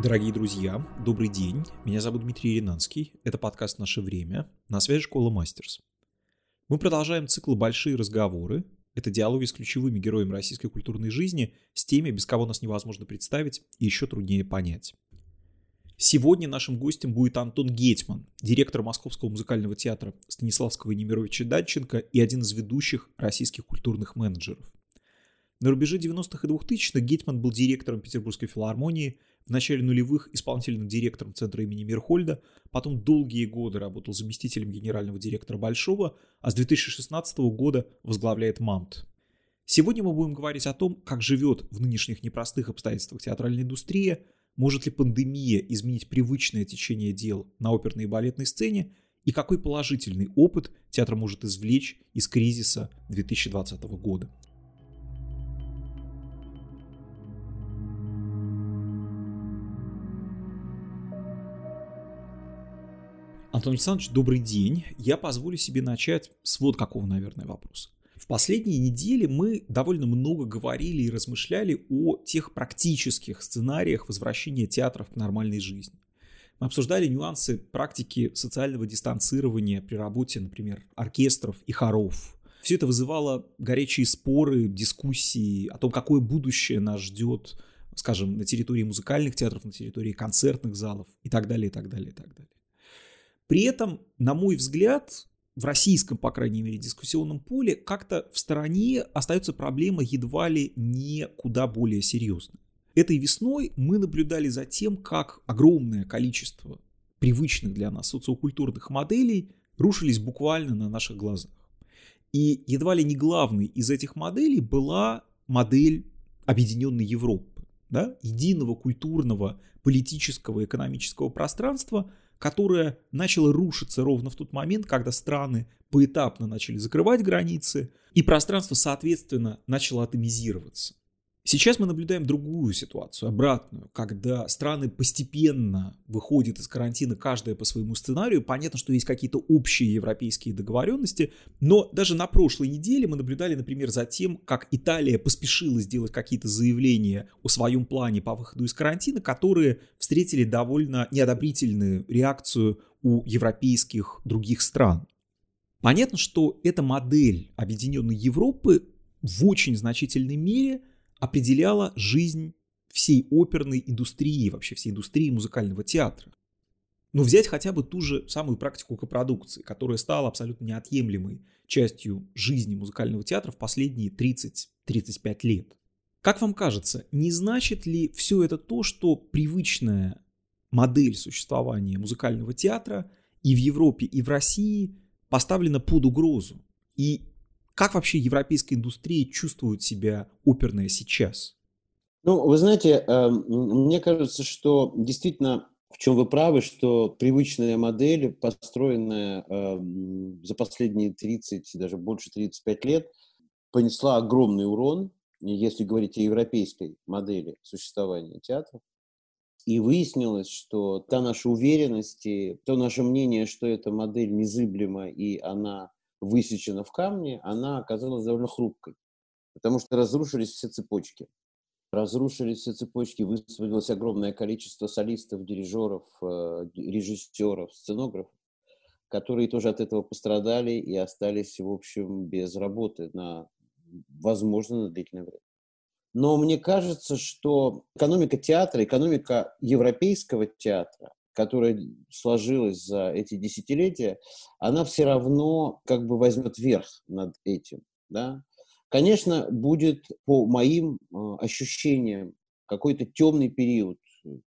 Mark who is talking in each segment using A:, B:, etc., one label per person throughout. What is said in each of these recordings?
A: Дорогие друзья, добрый день. Меня зовут Дмитрий Ринанский. Это подкаст «Наше время». На связи школа Мастерс. Мы продолжаем цикл «Большие разговоры». Это диалоги с ключевыми героями российской культурной жизни, с теми, без кого нас невозможно представить и еще труднее понять. Сегодня нашим гостем будет Антон Гетман, директор Московского музыкального театра Станиславского и Немировича Данченко и один из ведущих российских культурных менеджеров. На рубеже 90-х и 2000-х Гетман был директором Петербургской филармонии, в начале нулевых исполнительным директором Центра имени Мирхольда, потом долгие годы работал заместителем генерального директора Большого, а с 2016 года возглавляет МАМТ. Сегодня мы будем говорить о том, как живет в нынешних непростых обстоятельствах театральная индустрия – может ли пандемия изменить привычное течение дел на оперной и балетной сцене? И какой положительный опыт театр может извлечь из кризиса 2020 года? Антон Александрович, добрый день. Я позволю себе начать с вот какого, наверное, вопроса. В последние недели мы довольно много говорили и размышляли о тех практических сценариях возвращения театров к нормальной жизни. Мы обсуждали нюансы практики социального дистанцирования при работе, например, оркестров и хоров. Все это вызывало горячие споры, дискуссии о том, какое будущее нас ждет, скажем, на территории музыкальных театров, на территории концертных залов и так далее, и так далее, и так далее. При этом, на мой взгляд, в российском, по крайней мере, дискуссионном поле как-то в стороне остается проблема едва ли не куда более серьезная. Этой весной мы наблюдали за тем, как огромное количество привычных для нас социокультурных моделей рушились буквально на наших глазах. И едва ли не главной из этих моделей была модель Объединенной Европы, да, единого культурного, политического, экономического пространства – которая начала рушиться ровно в тот момент, когда страны поэтапно начали закрывать границы, и пространство, соответственно, начало атомизироваться. Сейчас мы наблюдаем другую ситуацию, обратную, когда страны постепенно выходят из карантина, каждая по своему сценарию. Понятно, что есть какие-то общие европейские договоренности, но даже на прошлой неделе мы наблюдали, например, за тем, как Италия поспешила сделать какие-то заявления о своем плане по выходу из карантина, которые встретили довольно неодобрительную реакцию у европейских других стран. Понятно, что эта модель Объединенной Европы в очень значительной мере – определяла жизнь всей оперной индустрии, вообще всей индустрии музыкального театра. Но взять хотя бы ту же самую практику копродукции, которая стала абсолютно неотъемлемой частью жизни музыкального театра в последние 30-35 лет. Как вам кажется, не значит ли все это то, что привычная модель существования музыкального театра и в Европе, и в России поставлена под угрозу? И как вообще европейская индустрия чувствует себя оперная сейчас?
B: Ну, вы знаете, эм, мне кажется, что действительно, в чем вы правы, что привычная модель, построенная эм, за последние 30, даже больше 35 лет, понесла огромный урон, если говорить о европейской модели существования театров. И выяснилось, что та наша уверенность, то наше мнение, что эта модель незыблема и она высечена в камне, она оказалась довольно хрупкой, потому что разрушились все цепочки. Разрушились все цепочки, высвободилось огромное количество солистов, дирижеров, э, режиссеров, сценографов, которые тоже от этого пострадали и остались, в общем, без работы на, возможно, на длительное время. Но мне кажется, что экономика театра, экономика европейского театра, которая сложилась за эти десятилетия, она все равно как бы возьмет верх над этим. Да? Конечно, будет по моим э, ощущениям какой-то темный период,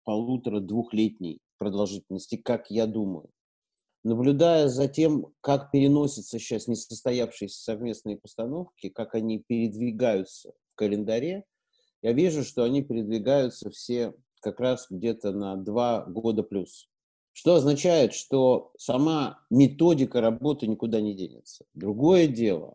B: полутора-двухлетней продолжительности, как я думаю. Наблюдая за тем, как переносятся сейчас несостоявшиеся совместные постановки, как они передвигаются в календаре, я вижу, что они передвигаются все как раз где-то на два года плюс. Что означает, что сама методика работы никуда не денется. Другое дело,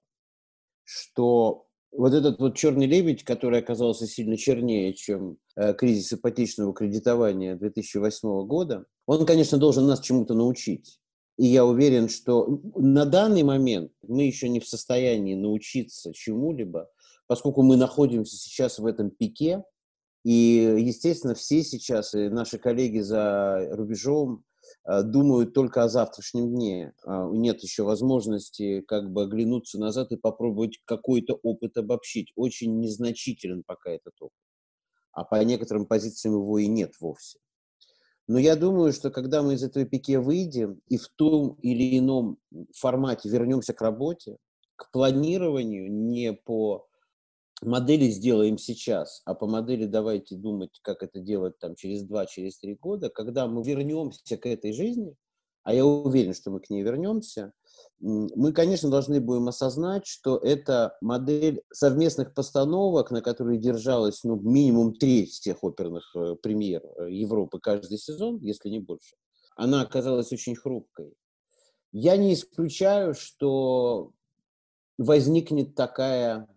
B: что вот этот вот черный лебедь, который оказался сильно чернее, чем э, кризис ипотечного кредитования 2008 года, он, конечно, должен нас чему-то научить. И я уверен, что на данный момент мы еще не в состоянии научиться чему-либо, поскольку мы находимся сейчас в этом пике, И, естественно, все сейчас, и наши коллеги за рубежом, э, думают только о завтрашнем дне. А, нет еще возможности как бы оглянуться назад и попробовать какой-то опыт обобщить. Очень незначителен пока этот опыт. А по некоторым позициям его и нет вовсе. Но я думаю, что когда мы из этого пике выйдем и в том или ином формате вернемся к работе, к планированию не по модели сделаем сейчас, а по модели давайте думать, как это делать там через два, через три года, когда мы вернемся к этой жизни, а я уверен, что мы к ней вернемся, мы, конечно, должны будем осознать, что это модель совместных постановок, на которой держалась ну, минимум треть всех оперных э, премьер э, Европы каждый сезон, если не больше. Она оказалась очень хрупкой. Я не исключаю, что возникнет такая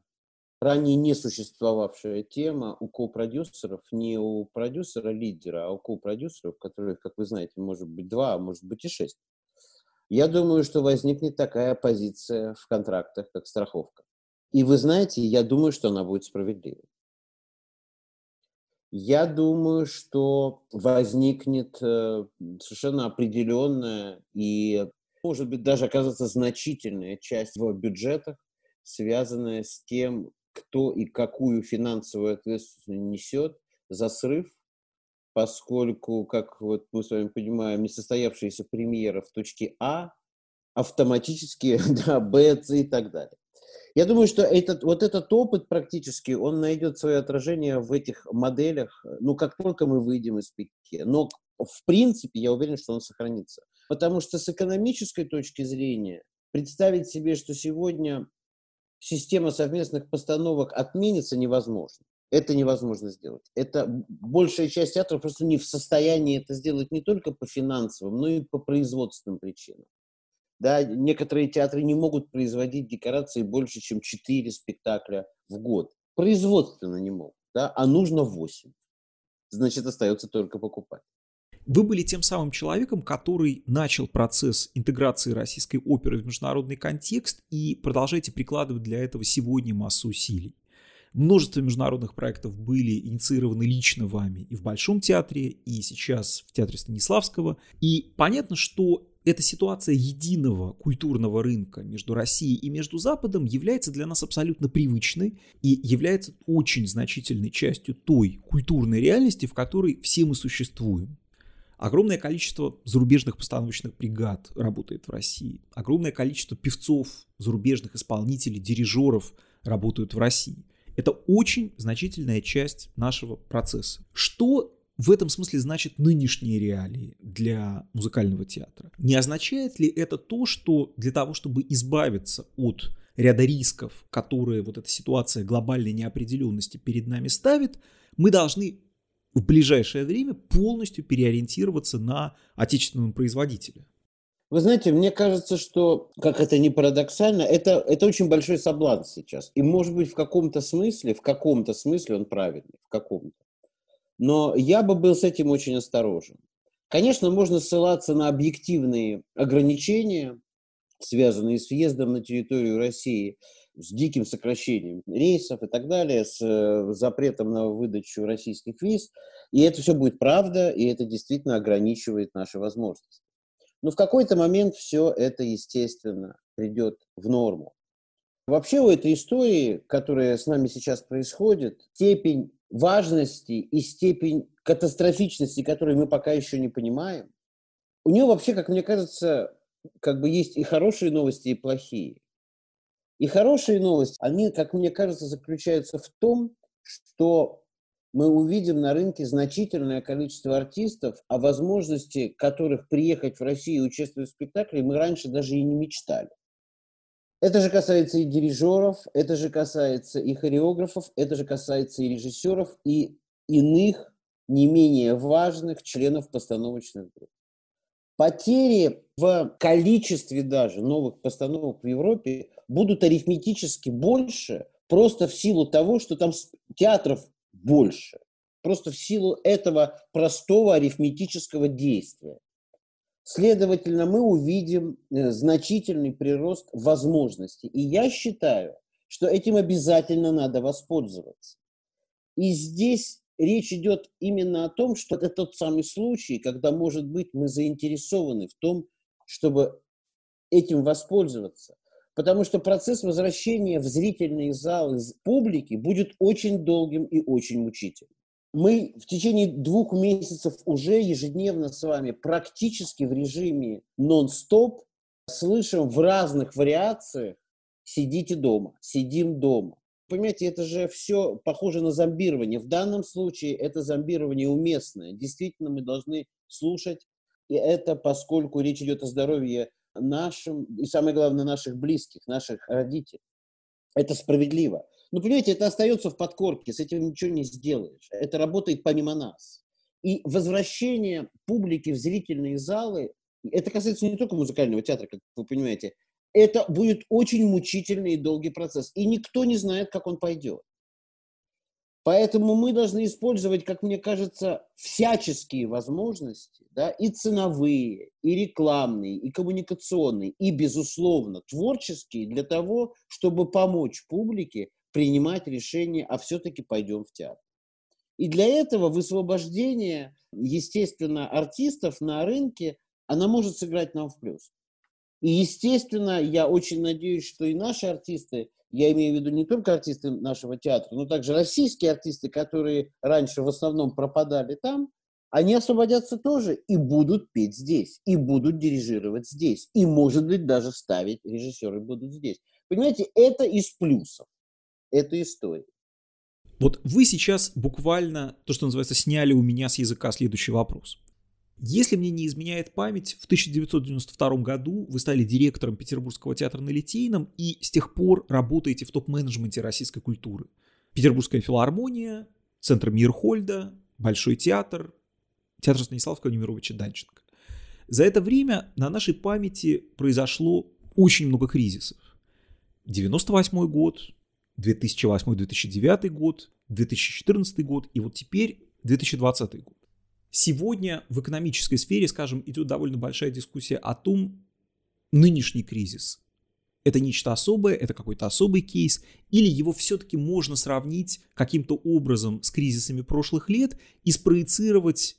B: ранее не существовавшая тема у ко-продюсеров, не у продюсера-лидера, а у ко-продюсеров, которых, как вы знаете, может быть два, а может быть и шесть. Я думаю, что возникнет такая позиция в контрактах, как страховка. И вы знаете, я думаю, что она будет справедливой. Я думаю, что возникнет э, совершенно определенная и, может быть, даже оказаться значительная часть в бюджетах, связанная с тем, кто и какую финансовую ответственность несет за срыв, поскольку, как вот мы с вами понимаем, несостоявшаяся премьера в точке А автоматически да, Б, С и так далее. Я думаю, что этот, вот этот опыт практически, он найдет свое отражение в этих моделях, ну, как только мы выйдем из пике. Но, в принципе, я уверен, что он сохранится. Потому что с экономической точки зрения представить себе, что сегодня система совместных постановок отменится, невозможно. Это невозможно сделать. Это большая часть театров просто не в состоянии это сделать не только по финансовым, но и по производственным причинам. Да, некоторые театры не могут производить декорации больше, чем 4 спектакля в год. Производственно не могут, да, а нужно 8. Значит, остается только покупать.
A: Вы были тем самым человеком, который начал процесс интеграции российской оперы в международный контекст и продолжаете прикладывать для этого сегодня массу усилий. Множество международных проектов были инициированы лично вами и в Большом театре, и сейчас в Театре Станиславского. И понятно, что эта ситуация единого культурного рынка между Россией и между Западом является для нас абсолютно привычной и является очень значительной частью той культурной реальности, в которой все мы существуем. Огромное количество зарубежных постановочных бригад работает в России. Огромное количество певцов, зарубежных исполнителей, дирижеров работают в России. Это очень значительная часть нашего процесса. Что в этом смысле значит нынешние реалии для музыкального театра? Не означает ли это то, что для того, чтобы избавиться от ряда рисков, которые вот эта ситуация глобальной неопределенности перед нами ставит, мы должны в ближайшее время полностью переориентироваться на отечественного производителя.
B: Вы знаете, мне кажется, что, как это не парадоксально, это, это очень большой соблазн сейчас. И, может быть, в каком-то смысле, в каком-то смысле он правильный, в каком-то. Но я бы был с этим очень осторожен. Конечно, можно ссылаться на объективные ограничения, связанные с въездом на территорию России, с диким сокращением рейсов и так далее, с э, запретом на выдачу российских виз. И это все будет правда, и это действительно ограничивает наши возможности. Но в какой-то момент все это, естественно, придет в норму. Вообще у этой истории, которая с нами сейчас происходит, степень важности и степень катастрофичности, которую мы пока еще не понимаем, у нее вообще, как мне кажется, как бы есть и хорошие новости, и плохие. И хорошие новости, они, как мне кажется, заключаются в том, что мы увидим на рынке значительное количество артистов, о возможности которых приехать в Россию и участвовать в спектакле мы раньше даже и не мечтали. Это же касается и дирижеров, это же касается и хореографов, это же касается и режиссеров, и иных не менее важных членов постановочных групп. Потери в количестве даже новых постановок в Европе будут арифметически больше просто в силу того, что там театров больше. Просто в силу этого простого арифметического действия. Следовательно, мы увидим э, значительный прирост возможностей. И я считаю, что этим обязательно надо воспользоваться. И здесь речь идет именно о том, что это тот самый случай, когда, может быть, мы заинтересованы в том, чтобы этим воспользоваться. Потому что процесс возвращения в зрительные залы публики будет очень долгим и очень мучительным. Мы в течение двух месяцев уже ежедневно с вами практически в режиме нон-стоп слышим в разных вариациях «сидите дома», «сидим дома». Понимаете, это же все похоже на зомбирование. В данном случае это зомбирование уместное. Действительно, мы должны слушать. И это поскольку речь идет о здоровье нашим, и самое главное, наших близких, наших родителей. Это справедливо. Но, понимаете, это остается в подкорке, с этим ничего не сделаешь. Это работает помимо нас. И возвращение публики в зрительные залы, это касается не только музыкального театра, как вы понимаете, это будет очень мучительный и долгий процесс. И никто не знает, как он пойдет. Поэтому мы должны использовать, как мне кажется, всяческие возможности, да, и ценовые, и рекламные, и коммуникационные, и, безусловно, творческие для того, чтобы помочь публике принимать решение, а все-таки пойдем в театр. И для этого высвобождение, естественно, артистов на рынке, она может сыграть нам в плюс. И, естественно, я очень надеюсь, что и наши артисты, я имею в виду не только артисты нашего театра, но также российские артисты, которые раньше в основном пропадали там, они освободятся тоже и будут петь здесь, и будут дирижировать здесь, и, может быть, даже ставить режиссеры будут здесь. Понимаете, это из плюсов этой истории.
A: Вот вы сейчас буквально, то, что называется, сняли у меня с языка следующий вопрос. Если мне не изменяет память, в 1992 году вы стали директором Петербургского театра на Литейном и с тех пор работаете в топ-менеджменте российской культуры. Петербургская филармония, Центр Мирхольда, Большой театр, театр Станислава Немировича Данченко. За это время на нашей памяти произошло очень много кризисов. 98 год, 2008-2009 год, 2014 год и вот теперь 2020 год. Сегодня в экономической сфере, скажем, идет довольно большая дискуссия о том, нынешний кризис – это нечто особое, это какой-то особый кейс, или его все-таки можно сравнить каким-то образом с кризисами прошлых лет и спроецировать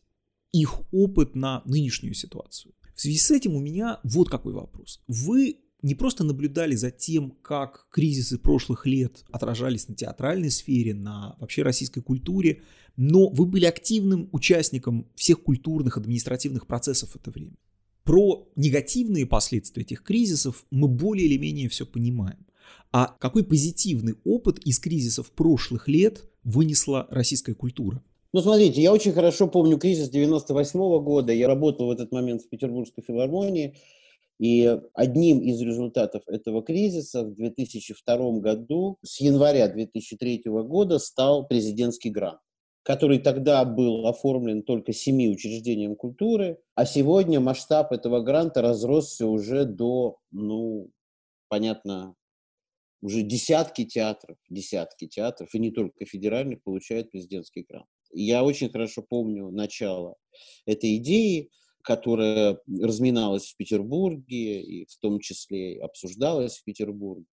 A: их опыт на нынешнюю ситуацию. В связи с этим у меня вот какой вопрос. Вы не просто наблюдали за тем, как кризисы прошлых лет отражались на театральной сфере, на вообще российской культуре, но вы были активным участником всех культурных, административных процессов в это время. Про негативные последствия этих кризисов мы более или менее все понимаем. А какой позитивный опыт из кризисов прошлых лет вынесла российская культура?
B: Ну, смотрите, я очень хорошо помню кризис 98 -го года. Я работал в этот момент в Петербургской филармонии. И одним из результатов этого кризиса в 2002 году, с января 2003 года, стал президентский грант который тогда был оформлен только семи учреждениям культуры, а сегодня масштаб этого гранта разросся уже до, ну, понятно, уже десятки театров, десятки театров, и не только федеральных, получают президентский грант. Я очень хорошо помню начало этой идеи, которая разминалась в Петербурге и в том числе обсуждалась в Петербурге.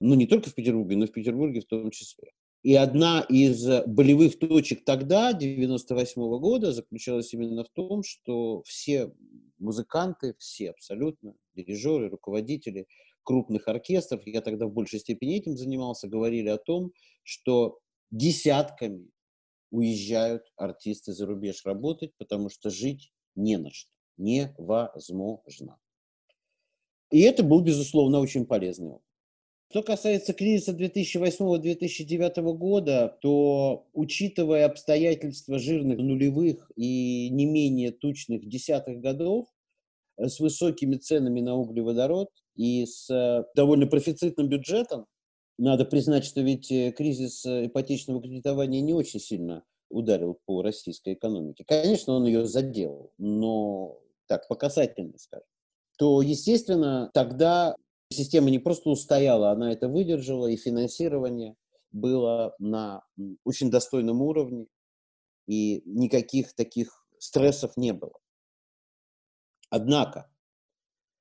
B: Ну, не только в Петербурге, но и в Петербурге в том числе. И одна из болевых точек тогда, 98 -го года, заключалась именно в том, что все музыканты, все абсолютно, дирижеры, руководители крупных оркестров, я тогда в большей степени этим занимался, говорили о том, что десятками уезжают артисты за рубеж работать, потому что жить не на что, невозможно. И это был, безусловно, очень полезный опыт. Что касается кризиса 2008-2009 года, то, учитывая обстоятельства жирных нулевых и не менее тучных десятых годов, э, с высокими ценами на углеводород и с э, довольно профицитным бюджетом, надо признать, что ведь э, кризис ипотечного кредитования не очень сильно ударил по российской экономике. Конечно, он ее задел, но так, по касательной, скажем то, естественно, тогда Система не просто устояла, она это выдержала, и финансирование было на очень достойном уровне, и никаких таких стрессов не было. Однако,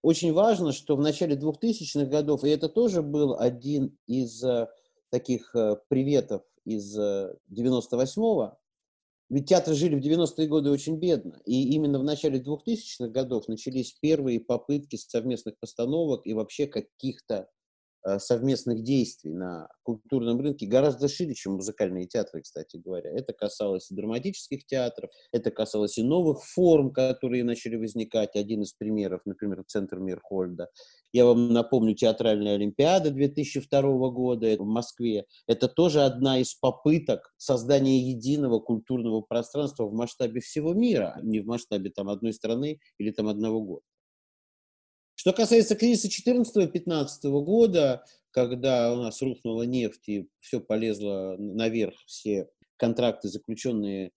B: очень важно, что в начале 2000-х годов, и это тоже был один из э, таких э, приветов из 98-го, э, Ведь театры жили в 90-е годы очень бедно. И именно в начале 2000-х годов начались первые попытки совместных постановок и вообще каких-то совместных действий на культурном рынке гораздо шире, чем музыкальные театры, кстати говоря. Это касалось и драматических театров, это касалось и новых форм, которые начали возникать. Один из примеров, например, Центр Мирхольда. Я вам напомню, Театральная Олимпиада 2002 года в Москве. Это тоже одна из попыток создания единого культурного пространства в масштабе всего мира, а не в масштабе там, одной страны или там, одного года. Что касается кризиса 2014-2015 года, когда у нас рухнула нефть и все полезло наверх, все контракты, заключенные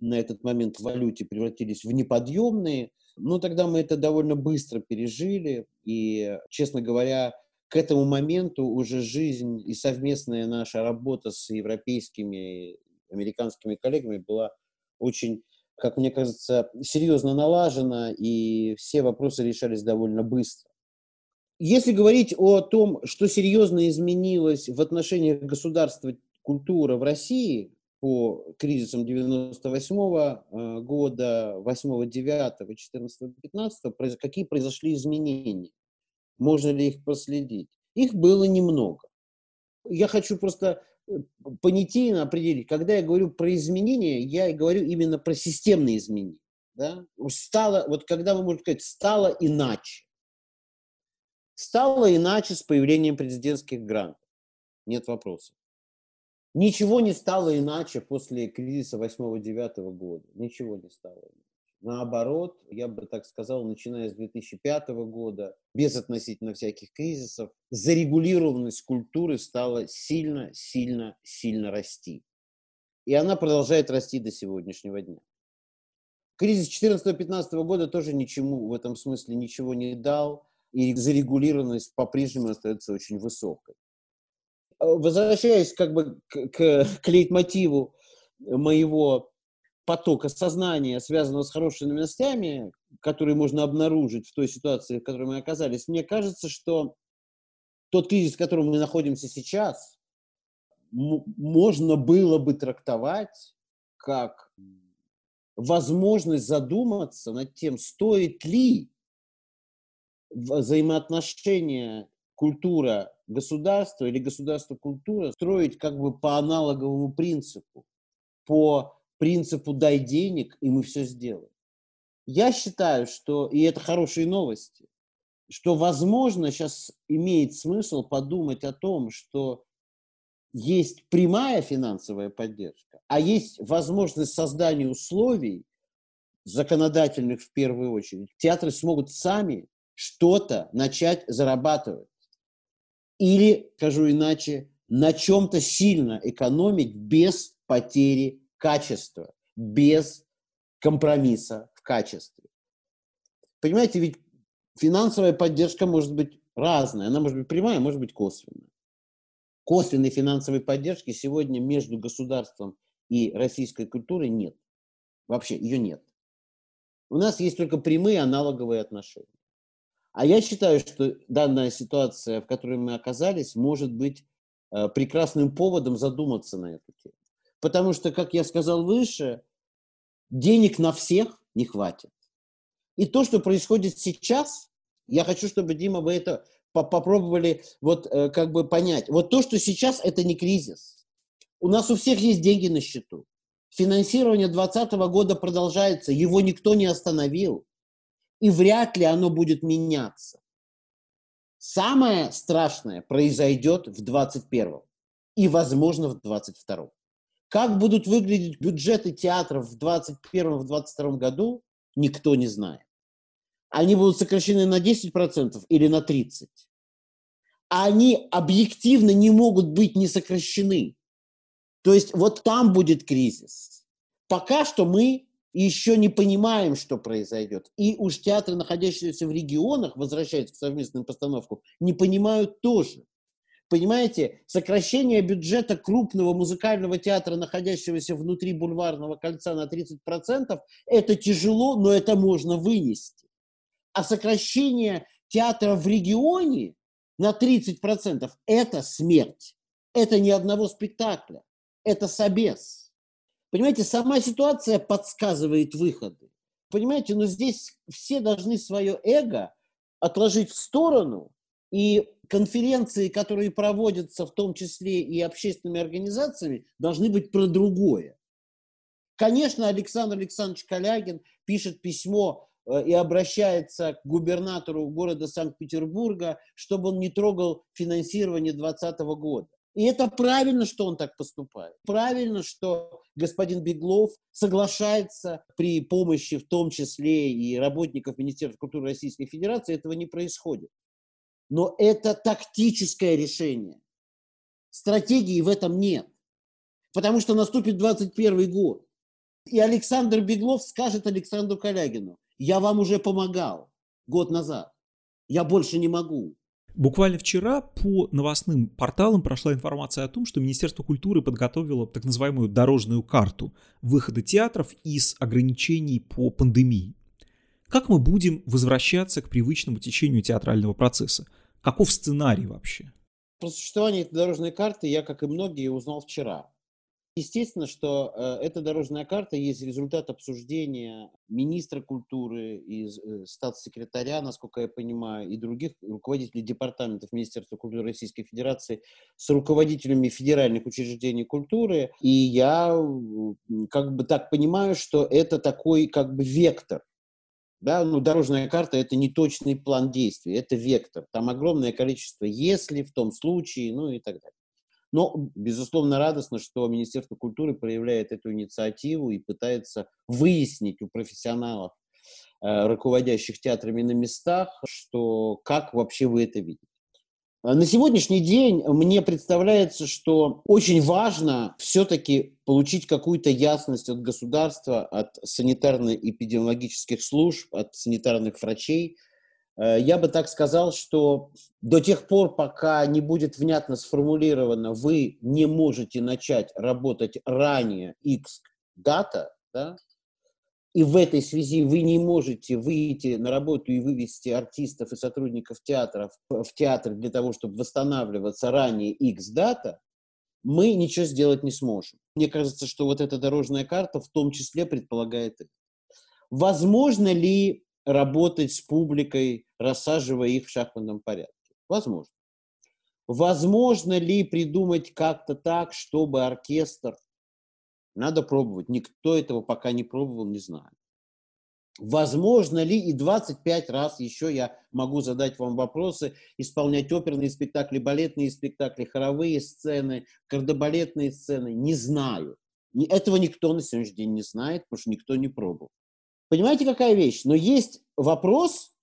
B: на этот момент в валюте, превратились в неподъемные, ну, тогда мы это довольно быстро пережили, и, честно говоря, к этому моменту уже жизнь и совместная наша работа с европейскими, американскими коллегами была очень как мне кажется, серьезно налажена, и все вопросы решались довольно быстро. Если говорить о том, что серьезно изменилось в отношениях государства культура в России по кризисам 98 -го года, 8 9 14 15 какие произошли изменения? Можно ли их проследить? Их было немного. Я хочу просто понятийно определить. Когда я говорю про изменения, я и говорю именно про системные изменения. Да? Стало, вот когда мы можем сказать, стало иначе. Стало иначе с появлением президентских грантов. Нет вопросов. Ничего не стало иначе после кризиса 8-9 года. Ничего не стало иначе. Наоборот, я бы так сказал, начиная с 2005 года, без относительно всяких кризисов, зарегулированность культуры стала сильно, сильно, сильно расти. И она продолжает расти до сегодняшнего дня. Кризис 2014-2015 года тоже ничему в этом смысле ничего не дал, и зарегулированность по-прежнему остается очень высокой. Возвращаясь как бы к, к, к лейтмотиву моего потока сознания, связанного с хорошими новостями, которые можно обнаружить в той ситуации, в которой мы оказались, мне кажется, что тот кризис, в котором мы находимся сейчас, можно было бы трактовать как возможность задуматься над тем, стоит ли взаимоотношения культура государства или государство культура строить как бы по аналоговому принципу, по принципу «дай денег, и мы все сделаем». Я считаю, что, и это хорошие новости, что, возможно, сейчас имеет смысл подумать о том, что есть прямая финансовая поддержка, а есть возможность создания условий, законодательных в первую очередь, театры смогут сами что-то начать зарабатывать. Или, скажу иначе, на чем-то сильно экономить без потери качества, без компромисса в качестве. Понимаете, ведь финансовая поддержка может быть разная. Она может быть прямая, может быть косвенная. Косвенной финансовой поддержки сегодня между государством и российской культурой нет. Вообще ее нет. У нас есть только прямые аналоговые отношения. А я считаю, что данная ситуация, в которой мы оказались, может быть э, прекрасным поводом задуматься на эту тему. Потому что, как я сказал выше, денег на всех не хватит. И то, что происходит сейчас, я хочу, чтобы, Дима, вы это попробовали вот э, как бы понять. Вот то, что сейчас, это не кризис. У нас у всех есть деньги на счету. Финансирование 2020 года продолжается, его никто не остановил. И вряд ли оно будет меняться. Самое страшное произойдет в 2021 и, возможно, в 2022. Как будут выглядеть бюджеты театров в 2021-2022 году, никто не знает. Они будут сокращены на 10% или на 30%. А они объективно не могут быть не сокращены. То есть вот там будет кризис. Пока что мы еще не понимаем, что произойдет. И уж театры, находящиеся в регионах, возвращаясь к совместным постановкам, не понимают тоже. Понимаете, сокращение бюджета крупного музыкального театра, находящегося внутри бульварного кольца на 30%, это тяжело, но это можно вынести. А сокращение театра в регионе на 30% – это смерть. Это ни одного спектакля. Это собес. Понимаете, сама ситуация подсказывает выходы. Понимаете, но здесь все должны свое эго отложить в сторону, и конференции, которые проводятся в том числе и общественными организациями, должны быть про другое. Конечно, Александр Александрович Калягин пишет письмо э, и обращается к губернатору города Санкт-Петербурга, чтобы он не трогал финансирование 2020 года. И это правильно, что он так поступает. Правильно, что господин Беглов соглашается при помощи в том числе и работников Министерства культуры Российской Федерации, этого не происходит. Но это тактическое решение. Стратегии в этом нет. Потому что наступит 21 год. И Александр Беглов скажет Александру Калягину, я вам уже помогал год назад, я больше не могу.
A: Буквально вчера по новостным порталам прошла информация о том, что Министерство культуры подготовило так называемую дорожную карту выхода театров из ограничений по пандемии. Как мы будем возвращаться к привычному течению театрального процесса? Каков сценарий вообще?
B: Про существование этой дорожной карты я, как и многие, узнал вчера. Естественно, что э, эта дорожная карта есть результат обсуждения министра культуры и э, статс-секретаря, насколько я понимаю, и других руководителей департаментов Министерства культуры Российской Федерации с руководителями федеральных учреждений культуры. И я как бы так понимаю, что это такой как бы вектор. Да, ну, дорожная карта – это не точный план действий, это вектор. Там огромное количество «если», «в том случае», ну и так далее. Но, безусловно, радостно, что Министерство культуры проявляет эту инициативу и пытается выяснить у профессионалов, э, руководящих театрами на местах, что как вообще вы это видите. А на сегодняшний день мне представляется, что очень важно все-таки получить какую-то ясность от государства, от санитарно-эпидемиологических служб, от санитарных врачей, Э, я бы так сказал, что до тех пор, пока не будет внятно сформулировано, вы не можете начать работать ранее X дата, да, и в этой связи вы не можете выйти на работу и вывести артистов и сотрудников театров в театр для того, чтобы восстанавливаться ранее X дата, мы ничего сделать не сможем. Мне кажется, что вот эта дорожная карта в том числе предполагает это. Возможно ли работать с публикой, рассаживая их в шахматном порядке? Возможно. Возможно ли придумать как-то так, чтобы оркестр... Надо пробовать. Никто этого пока не пробовал, не знаю. Возможно ли и 25 раз еще я могу задать вам вопросы, исполнять оперные спектакли, балетные спектакли, хоровые сцены, кардебалетные сцены? Не знаю. Этого никто на сегодняшний день не знает, потому что никто не пробовал. Понимаете, какая вещь? Но есть вопрос,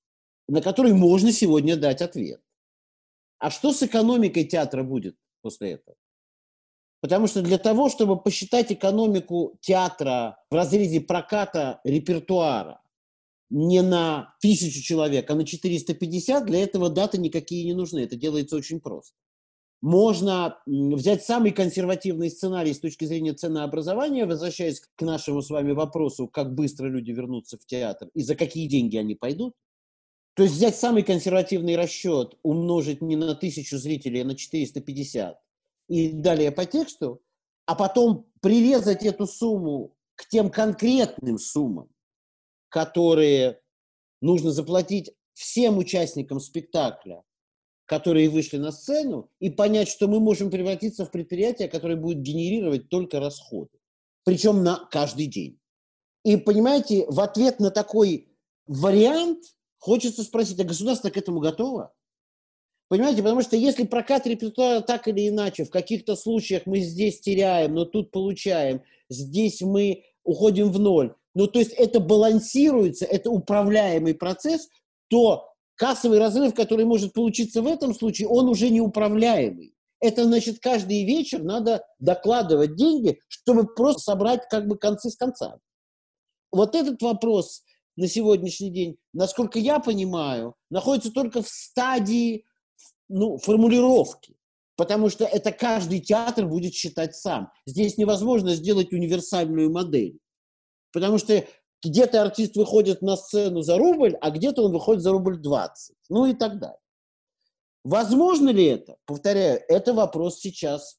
B: на который можно сегодня дать ответ. А что с экономикой театра будет после этого? Потому что для того, чтобы посчитать экономику театра в разрезе проката репертуара не на тысячу человек, а на 450, для этого даты никакие не нужны. Это делается очень просто можно взять самый консервативный сценарий с точки зрения ценообразования, возвращаясь к нашему с вами вопросу, как быстро люди вернутся в театр и за какие деньги они пойдут. То есть взять самый консервативный расчет, умножить не на тысячу зрителей, а на 450 и далее по тексту, а потом прирезать эту сумму к тем конкретным суммам, которые нужно заплатить всем участникам спектакля которые вышли на сцену, и понять, что мы можем превратиться в предприятие, которое будет генерировать только расходы. Причем на каждый день. И понимаете, в ответ на такой вариант хочется спросить, а государство к этому готово? Понимаете, потому что если прокат репертуара так или иначе, в каких-то случаях мы здесь теряем, но тут получаем, здесь мы уходим в ноль, ну то есть это балансируется, это управляемый процесс, то Кассовый разрыв, который может получиться в этом случае, он уже неуправляемый. Это значит, каждый вечер надо докладывать деньги, чтобы просто собрать как бы концы с концами. Вот этот вопрос на сегодняшний день, насколько я понимаю, находится только в стадии ну, формулировки. Потому что это каждый театр будет считать сам. Здесь невозможно сделать универсальную модель. Потому что где-то артист выходит на сцену за рубль, а где-то он выходит за рубль 20. Ну и так далее. Возможно ли это? Повторяю, это вопрос сейчас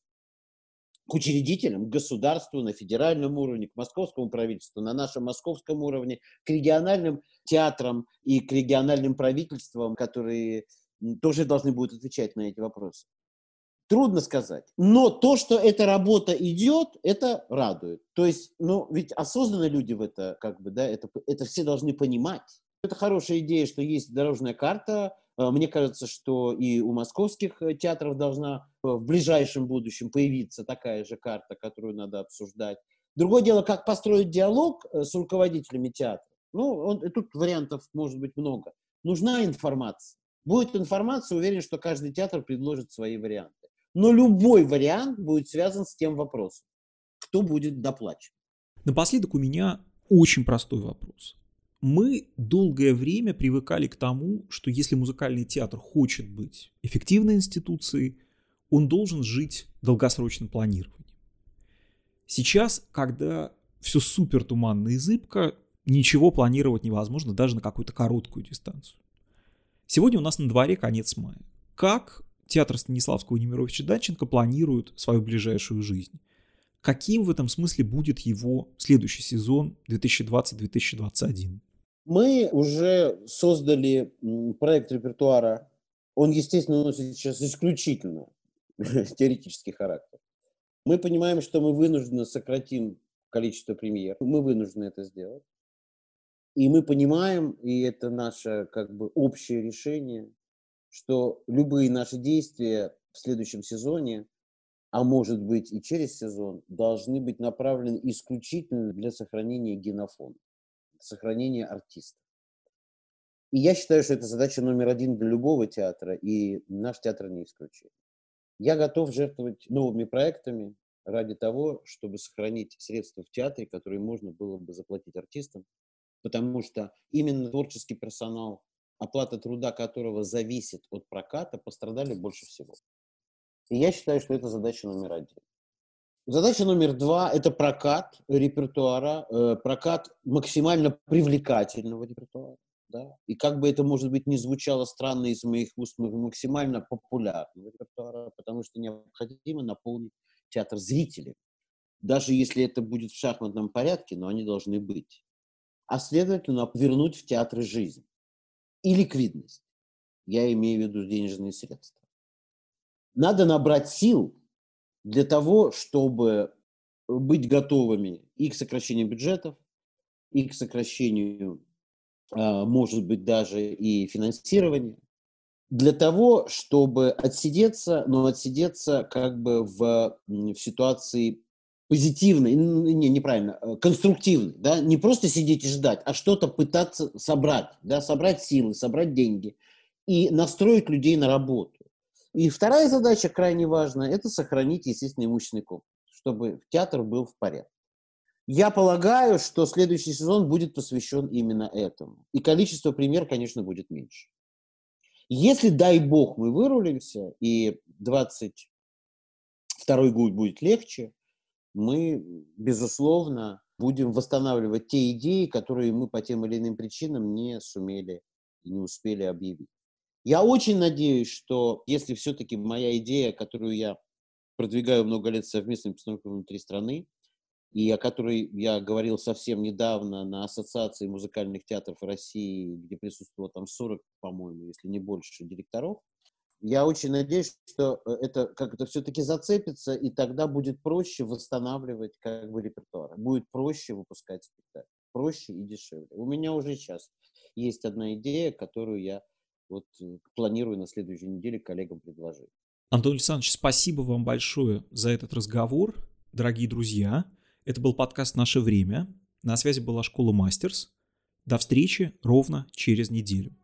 B: к учредителям, к государству на федеральном уровне, к московскому правительству, на нашем московском уровне, к региональным театрам и к региональным правительствам, которые тоже должны будут отвечать на эти вопросы. Трудно сказать. Но то, что эта работа идет, это радует. То есть, ну, ведь осознанные люди в это, как бы, да, это, это все должны понимать. Это хорошая идея, что есть дорожная карта. А, мне кажется, что и у московских э, театров должна э, в ближайшем будущем появиться такая же карта, которую надо обсуждать. Другое дело, как построить диалог э, с руководителями театра. Ну, он, тут вариантов может быть много. Нужна информация. Будет информация, уверен, что каждый театр предложит свои варианты. Но любой вариант будет связан с тем вопросом, кто будет доплачивать.
A: Напоследок у меня очень простой вопрос. Мы долгое время привыкали к тому, что если музыкальный театр хочет быть эффективной институцией, он должен жить долгосрочным планированием. Сейчас, когда все супер туманно и зыбко, ничего планировать невозможно даже на какую-то короткую дистанцию. Сегодня у нас на дворе конец мая. Как театр Станиславского Немировича Данченко планирует свою ближайшую жизнь. Каким в этом смысле будет его следующий сезон 2020-2021?
B: Мы уже создали проект репертуара. Он, естественно, носит сейчас исключительно теоретический характер. Мы понимаем, что мы вынуждены сократим количество премьер. Мы вынуждены это сделать. И мы понимаем, и это наше как бы общее решение, что любые наши действия в следующем сезоне, а может быть и через сезон, должны быть направлены исключительно для сохранения генофона, сохранения артиста. И я считаю, что это задача номер один для любого театра, и наш театр не исключение. Я готов жертвовать новыми проектами ради того, чтобы сохранить средства в театре, которые можно было бы заплатить артистам, потому что именно творческий персонал оплата труда которого зависит от проката, пострадали больше всего. И я считаю, что это задача номер один. Задача номер два – это прокат репертуара, э, прокат максимально привлекательного репертуара. Да? И как бы это, может быть, не звучало странно из моих уст, максимально популярного репертуара, потому что необходимо наполнить театр зрителей. Даже если это будет в шахматном порядке, но они должны быть. А следовательно, вернуть в театры жизнь и ликвидность. Я имею в виду денежные средства. Надо набрать сил для того, чтобы быть готовыми и к сокращению бюджетов, и к сокращению, а, может быть, даже и финансирования, для того, чтобы отсидеться, но отсидеться как бы в, в ситуации позитивной, не, неправильно, э, конструктивной, да, не просто сидеть и ждать, а что-то пытаться собрать, да, собрать силы, собрать деньги и настроить людей на работу. И вторая задача, крайне важная, это сохранить, естественно, имущественный комплекс, чтобы театр был в порядке. Я полагаю, что следующий сезон будет посвящен именно этому. И количество премьер, конечно, будет меньше. Если, дай бог, мы вырулимся, и 22 год будет легче, мы, безусловно, будем восстанавливать те идеи, которые мы по тем или иным причинам не сумели и не успели объявить. Я очень надеюсь, что если все-таки моя идея, которую я продвигаю много лет совместной постановкой внутри страны, и о которой я говорил совсем недавно на Ассоциации музыкальных театров России, где присутствовало там 40, по-моему, если не больше директоров, я очень надеюсь, что э, это как это все-таки зацепится, и тогда будет проще восстанавливать как бы репертуар. Будет проще выпускать спектакль. Проще и дешевле. У меня уже сейчас есть одна идея, которую я вот э, планирую на следующей неделе коллегам предложить.
A: Антон Александрович, спасибо вам большое за этот разговор. Дорогие друзья, это был подкаст «Наше время». На связи была школа «Мастерс». До встречи ровно через неделю.